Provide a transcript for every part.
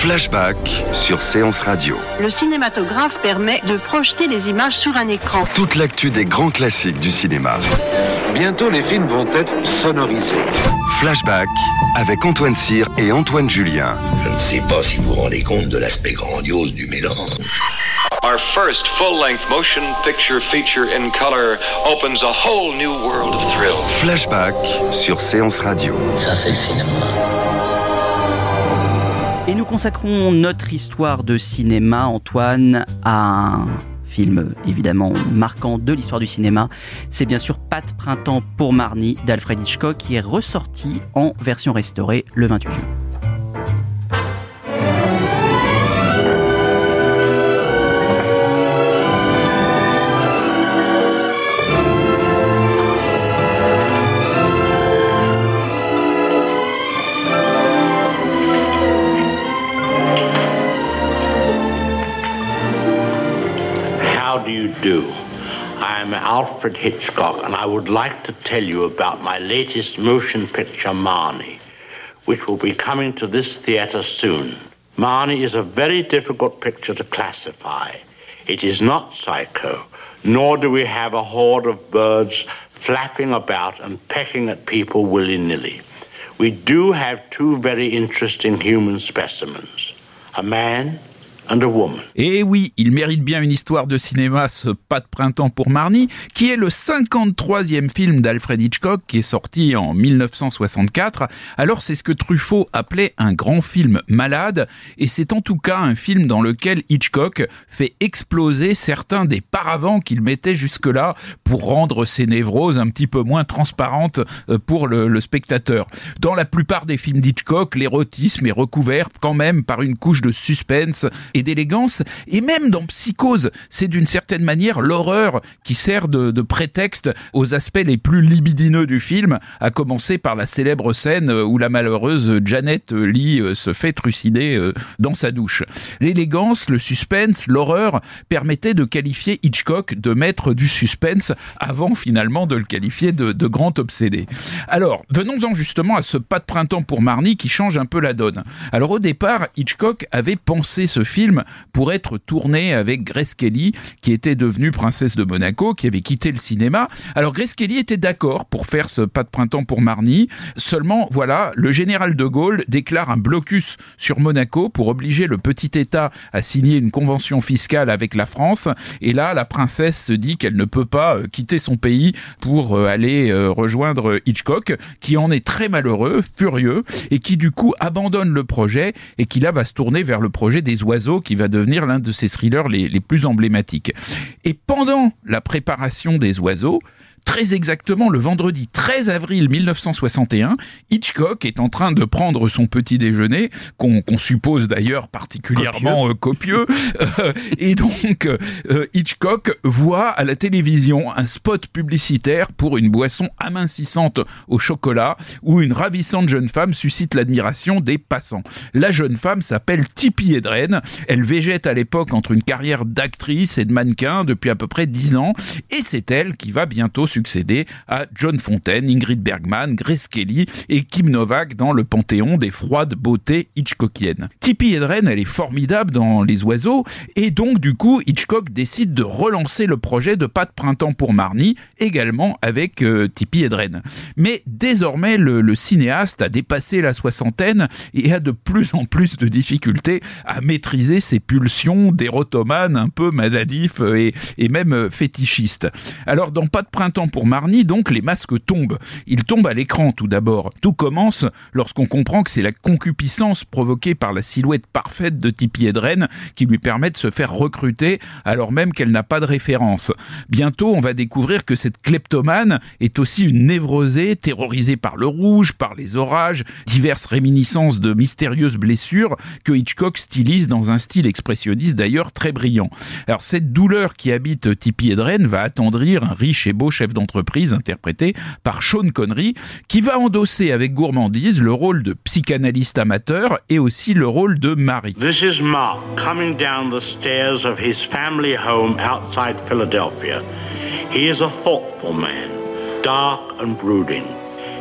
Flashback sur Séance Radio. Le cinématographe permet de projeter les images sur un écran. Toute l'actu des grands classiques du cinéma. Bientôt, les films vont être sonorisés. Flashback avec Antoine Cyr et Antoine Julien. Je ne sais pas si vous vous rendez compte de l'aspect grandiose du mélange. Our first full-length motion picture feature in color opens a whole new world of thrill. Flashback sur Séance Radio. Ça, c'est le cinéma. Et nous consacrons notre histoire de cinéma, Antoine, à un film évidemment marquant de l'histoire du cinéma. C'est bien sûr Pat Printemps pour Marnie d'Alfred Hitchcock qui est ressorti en version restaurée le 28 juin. How do you do? I'm Alfred Hitchcock, and I would like to tell you about my latest motion picture, Marnie, which will be coming to this theater soon. Marnie is a very difficult picture to classify. It is not psycho, nor do we have a horde of birds flapping about and pecking at people willy nilly. We do have two very interesting human specimens a man. Et oui, il mérite bien une histoire de cinéma, ce Pas de printemps pour Marnie, qui est le 53e film d'Alfred Hitchcock, qui est sorti en 1964. Alors c'est ce que Truffaut appelait un grand film malade, et c'est en tout cas un film dans lequel Hitchcock fait exploser certains des paravents qu'il mettait jusque-là pour rendre ses névroses un petit peu moins transparentes euh, pour le, le spectateur. Dans la plupart des films d'Hitchcock, l'érotisme est recouvert quand même par une couche de suspense et d'élégance, et même dans Psychose, c'est d'une certaine manière l'horreur qui sert de, prétexte aux aspects les plus libidineux du film, à commencer par la célèbre scène où la malheureuse Janet Lee euh, se fait trucider euh, dans sa douche. L'élégance, le suspense, l'horreur permettaient de qualifier Hitchcock de maître du suspense avant finalement de le qualifier de grand obsédé. Alors, venons-en justement à ce pas de printemps pour Marnie qui change un peu la donne. Alors au départ, Hitchcock avait pensé ce film pour être tourné avec Grace Kelly, qui était devenue princesse de Monaco, qui avait quitté le cinéma. Alors Grace Kelly était d'accord pour faire ce pas de printemps pour Marnie. Seulement, voilà, le général de Gaulle déclare un blocus sur Monaco pour obliger le petit État à signer une convention fiscale avec la France. Et là, la princesse se dit qu'elle ne peut pas euh, quitter son pays pour euh, aller euh, rejoindre Hitchcock, qui en est très malheureux, furieux, et qui du coup abandonne le projet et qui là va se tourner vers le projet des oiseaux, qui va devenir l'un de ses thrillers les, plus emblématiques. Et pendant la préparation des oiseaux, Très exactement, le vendredi 13 avril 1961, Hitchcock est en train de prendre son petit déjeuner, qu'on suppose d'ailleurs particulièrement euh, copieux, Euh, et donc euh, Hitchcock voit à la télévision un spot publicitaire pour une boisson amincissante au chocolat, où une ravissante jeune femme suscite l'admiration des passants. La jeune femme s'appelle Tippi Hedren, elle végète à l'époque entre une carrière d'actrice et de mannequin depuis à peu près 10 ans, et c'est elle qui va bientôt succéder à John Fontaine, Ingrid Bergman, Grace Kelly et Kim Novak dans le panthéon des froides beautés hitchcockiennes. Tippi Hedren, elle est formidable dans Les Oiseaux et donc du coup Hitchcock décide de relancer le projet de Pas de printemps pour Marnie, également avec euh, Tippi Hedren. Mais désormais le, cinéaste a dépassé la soixantaine et a de plus en plus de difficultés à maîtriser ses pulsions d'érotomane un peu maladif euh, et, et même euh, fétichiste. Alors dans Pas de printemps pour Marnie, donc les masques tombent. Ils tombent à l'écran tout d'abord. Tout commence lorsqu'on comprend que c'est la concupiscence provoquée par la silhouette parfaite de Tippi Hedren qui lui permet de se faire recruter alors même qu'elle n'a pas de référence. Bientôt, on va découvrir que cette kleptomane est aussi une névrosée, terrorisée par le rouge, par les orages, diverses réminiscences de mystérieuses blessures que Hitchcock stylise dans un style expressionniste d'ailleurs très brillant. Alors cette douleur qui habite Tippi Hedren va attendrir un riche et beau chef d'entreprise interprété par Sean Connery qui va endosser avec gourmandise le rôle de psychanalyste amateur et aussi le rôle de mari. This is Mark coming down the stairs of his family home outside Philadelphia. He is a thoughtful man, dark and brooding.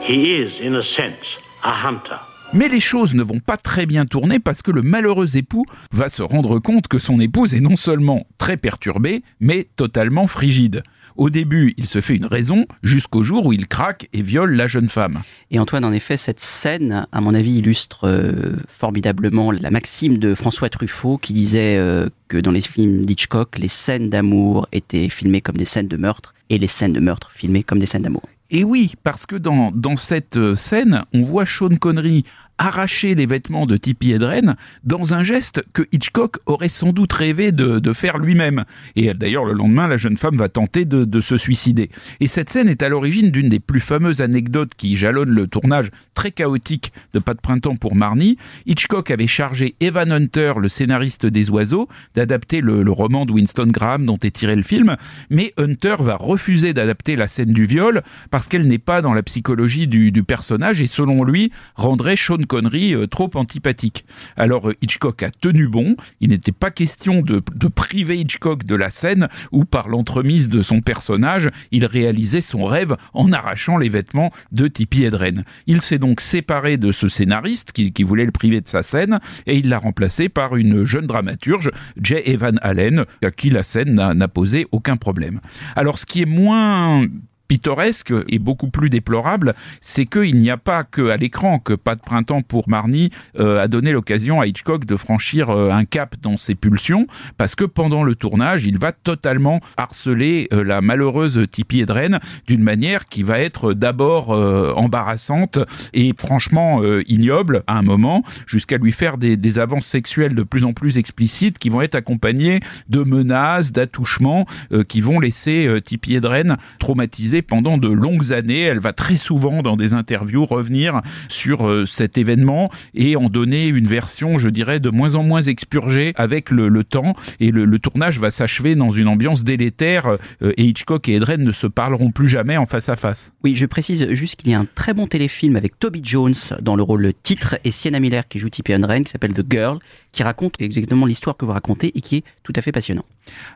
He is, in a sense, a hunter. Mais les choses ne vont pas très bien tourner parce que le malheureux époux va se rendre compte que son épouse est non seulement très perturbée, mais totalement frigide. Au début, il se fait une raison jusqu'au jour où il craque et viole la jeune femme. Et Antoine, en effet, cette scène, à mon avis, illustre euh, formidablement la maxime de François Truffaut qui disait euh, que dans les films d'Hitchcock, les scènes d'amour étaient filmées comme des scènes de meurtre et les scènes de meurtre filmées comme des scènes d'amour. Et oui, parce que dans, dans cette euh, scène, on voit Sean Connery arracher les vêtements de Tippi Hedren dans un geste que Hitchcock aurait sans doute rêvé de, de faire lui-même. Et d'ailleurs, le lendemain, la jeune femme va tenter de, de se suicider. Et cette scène est à l'origine d'une des plus fameuses anecdotes qui jalonnent le tournage très chaotique de Pas de printemps pour Marnie. Hitchcock avait chargé Evan Hunter, le scénariste des oiseaux, d'adapter le, roman de Winston Graham dont est tiré le film, mais Hunter va refuser d'adapter la scène du viol parce qu'elle n'est pas dans la psychologie du, du personnage et selon lui rendrait Sean Connery euh, trop antipathique. Alors euh, Hitchcock a tenu bon, il n'était pas question de, de priver Hitchcock de la scène où par l'entremise de son personnage, il réalisait son rêve en arrachant les vêtements de Tippi Hedren. Il s'est donc séparé de ce scénariste qui, qui voulait le priver de sa scène et il l'a remplacé par une jeune dramaturge, Jay Evan Allen, à qui la scène n'a posé aucun problème. Alors ce qui est moins pittoresque et beaucoup plus déplorable, c'est qu'il n'y a pas que à l'écran que Pas de printemps pour Marnie euh, a donné l'occasion à Hitchcock de franchir euh, un cap dans ses pulsions, parce que pendant le tournage, il va totalement harceler euh, la malheureuse Tippi Hedren d'une manière qui va être d'abord euh, embarrassante et franchement euh, ignoble à un moment, jusqu'à lui faire des, des avances sexuelles de plus en plus explicites qui vont être accompagnées de menaces, d'attouchements qui vont laisser Tippi Hedren traumatisée pendant de longues années. Elle va très souvent dans des interviews revenir sur euh, cet événement et en donner une version, je dirais, de moins en moins expurgée avec le, temps. Et le, le tournage va s'achever dans une ambiance délétère euh, et Hitchcock et Edren ne se parleront plus jamais en face à face. Oui, je précise juste qu'il y a un très bon téléfilm avec Toby Jones dans le rôle titre et Sienna Miller qui joue Tippi Hedren qui s'appelle The Girl, qui raconte exactement l'histoire que vous racontez et qui est tout à fait passionnant.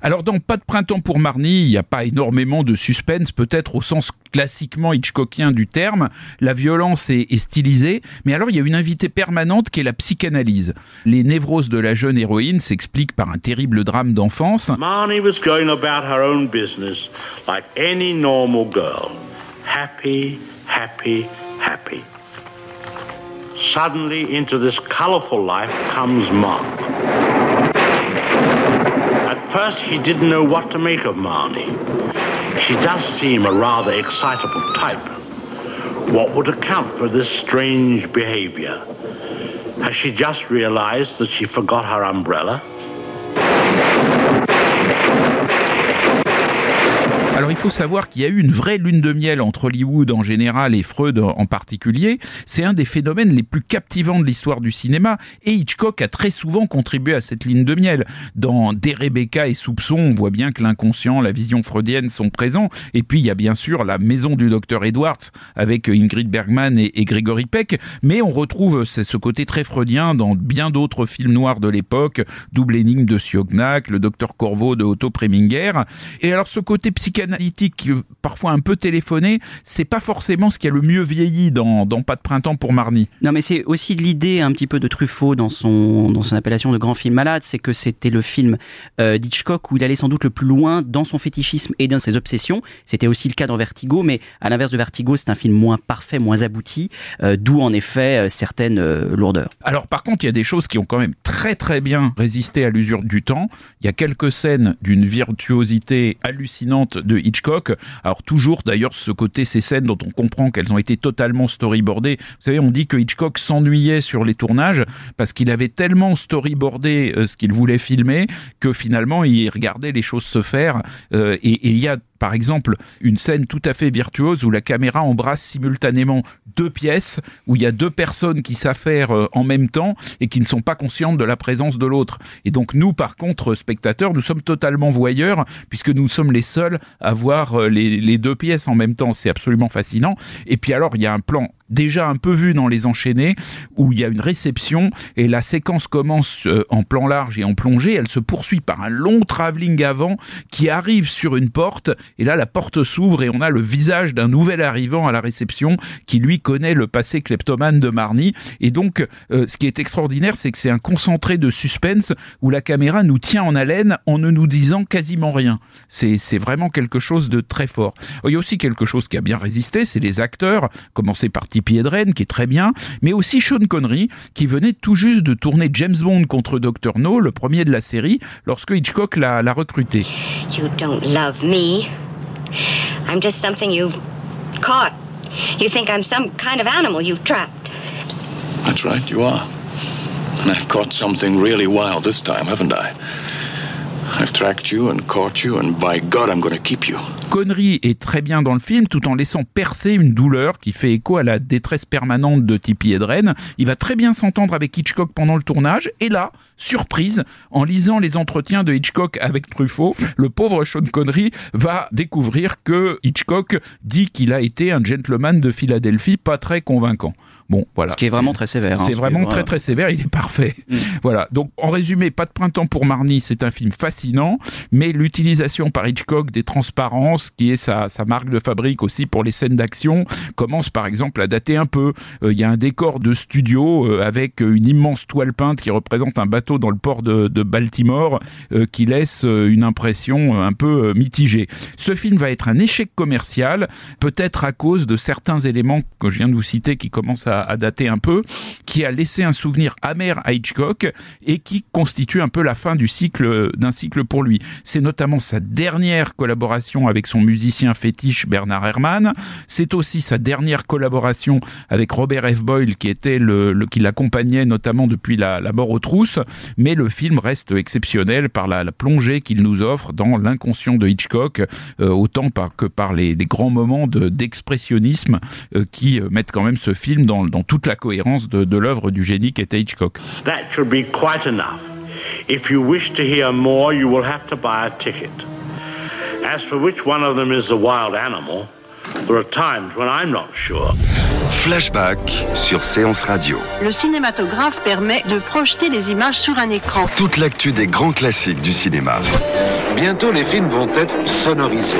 Alors dans Pas de printemps pour Marnie, il n'y a pas énormément de suspense, peut-être au sens classiquement hitchcockien du terme. La violence est, stylisée, mais alors il y a une invitée permanente qui est la psychanalyse. Les névroses de la jeune héroïne s'expliquent par un terrible drame d'enfance. Marnie was going about her own business like any normal girl. Happy, happy, happy. Suddenly, into this colorful life comes Mark. At first, he didn't know what to make of Marnie. She does seem a rather excitable type. What would account for this strange behavior? Has she just realized that she forgot her umbrella? Alors il faut savoir qu'il y a eu une vraie lune de miel entre Hollywood en général et Freud en particulier. C'est un des phénomènes les plus captivants de l'histoire du cinéma et Hitchcock a très souvent contribué à cette ligne de miel. Dans Des Rebecca et Soupçon, on voit bien que l'inconscient, la vision freudienne sont présents. Et puis il y a bien sûr la maison du docteur Edwards avec Ingrid Bergman et, et Gregory Peck. Mais on retrouve ce côté très freudien dans bien d'autres films noirs de l'époque. Double énigme de Siognac, le docteur Corvo de Otto Preminger. Et alors ce côté psychanalytique, euh, parfois un peu téléphoné, c'est pas forcément ce qui a le mieux vieilli dans, dans Pas de printemps pour Marnie. Non, mais c'est aussi l'idée un petit peu de Truffaut dans son, dans son appellation de grand film malade, c'est que c'était le film euh, d'Hitchcock où il allait sans doute le plus loin dans son fétichisme et dans ses obsessions. C'était aussi le cas dans Vertigo, mais à l'inverse de Vertigo, c'est un film moins parfait, moins abouti, euh, d'où en effet euh, certaines lourdeurs. Alors par contre, il y a des choses qui ont quand même très très bien résisté à l'usure du temps. Il y a quelques scènes d'une virtuosité hallucinante de Hitchcock. Alors toujours d'ailleurs ce côté ces scènes dont on comprend qu'elles ont été totalement storyboardées. Vous savez, on dit que Hitchcock s'ennuyait sur les tournages parce qu'il avait tellement storyboardé euh, ce qu'il voulait filmer que finalement il regardait les choses se faire euh, et il y a par exemple une scène tout à fait virtuose où la caméra embrasse simultanément deux pièces, où il y a deux personnes qui s'affairent euh, en même temps et qui ne sont pas conscientes de la présence de l'autre. Et donc nous, par contre, spectateurs, nous sommes totalement voyeurs puisque nous sommes les seuls à voir euh, les, les deux pièces en même temps. C'est absolument fascinant. Et puis alors, il y a un plan déjà un peu vu dans les enchaînés où il y a une réception et la séquence commence euh, en plan large et en plongée, elle se poursuit par un long travelling avant qui arrive sur une porte et là la porte s'ouvre et on a le visage d'un nouvel arrivant à la réception qui lui connaît le passé kleptomane de Marnie et donc euh, ce qui est extraordinaire c'est que c'est un concentré de suspense où la caméra nous tient en haleine en ne nous disant quasiment rien. C'est c'est vraiment quelque chose de très fort. Il y a aussi quelque chose qui a bien résisté, c'est les acteurs, commencé par Hedren qui est très bien, mais aussi Sean Connery qui venait tout juste de tourner James Bond contre Dr No, le premier de la série, lorsque Hitchcock l'a l'a recruté. You don't love me. I'm just something you've caught. You think I'm some kind of animal you've trapped. That's right, you are. And I've caught something really wild this time, haven't I? I've tracked you and caught you, and by God, I'm going to keep you. Connery est très bien dans le film tout en laissant percer une douleur qui fait écho à la détresse permanente de Tippi Hedren. Il va très bien s'entendre avec Hitchcock pendant le tournage et là, surprise, en lisant les entretiens de Hitchcock avec Truffaut, le pauvre Sean Connery va découvrir que Hitchcock dit qu'il a été un gentleman de Philadelphie pas très convaincant. Bon, voilà. Ce qui est vraiment très sévère. hein, C'est ce vraiment très très sévère, il est parfait. Voilà. Donc en résumé, pas de printemps pour Marnie, c'est un film fascinant, mais l'utilisation par Hitchcock des transparences, qui est sa, sa marque de fabrique aussi pour les scènes d'action, commence par exemple à dater un peu. Euh, Il y a un décor de studio euh, avec une immense toile peinte qui représente un bateau dans le port de, de Baltimore, euh, qui laisse une impression un peu mitigée. Ce film va être un échec commercial, peut-être à cause de certains éléments que je viens de vous citer qui commencent à, à dater un peu, qui a laissé un souvenir amer à Hitchcock et qui constitue un peu la fin du cycle d'un cycle pour lui. C'est notamment sa dernière collaboration avec son musicien fétiche Bernard Herrmann. C'est aussi sa dernière collaboration avec Robert F. Boyle qui était le, qui l'accompagnait notamment depuis la, la mort aux trousses. Mais le film reste exceptionnel par la, plongée qu'il nous offre dans l'inconscient de Hitchcock, euh, autant par, que par les, les grands moments de- d'expressionnisme euh, qui euh, mettent quand même ce film dans, dans toute la cohérence de, de l'œuvre du génie qu'était Hitchcock. That should be quite enough. If you wish to hear more, you will have to buy a ticket. As for which one of them is the wild animal, there are times when I'm not sure. Flashback sur Séance Radio. Le cinématographe permet de projeter des images sur un écran. Toute l'actu des grands classiques du cinéma. Bientôt, les films vont être sonorisés.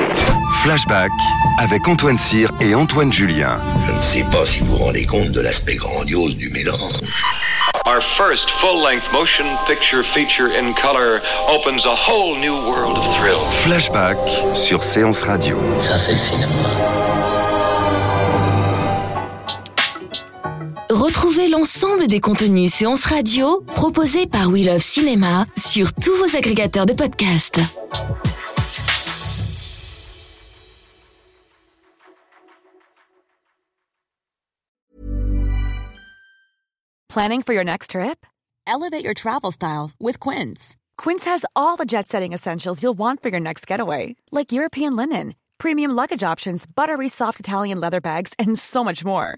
Flashback avec Antoine Cyr et Antoine Julien. Je ne sais pas si vous vous rendez compte de l'aspect grandiose du mélange. Our first full-length motion picture feature in color opens a whole new world of thrill. Flashback sur Séance Radio. Ça, c'est le cinéma. Retrouvez l'ensemble des contenus séances radio proposés par We Love Cinéma sur tous vos agrégateurs de podcasts. Planning for your next trip? Elevate your travel style with Quince. Quince has all the jet setting essentials you'll want for your next getaway, like European linen, premium luggage options, buttery soft Italian leather bags, and so much more.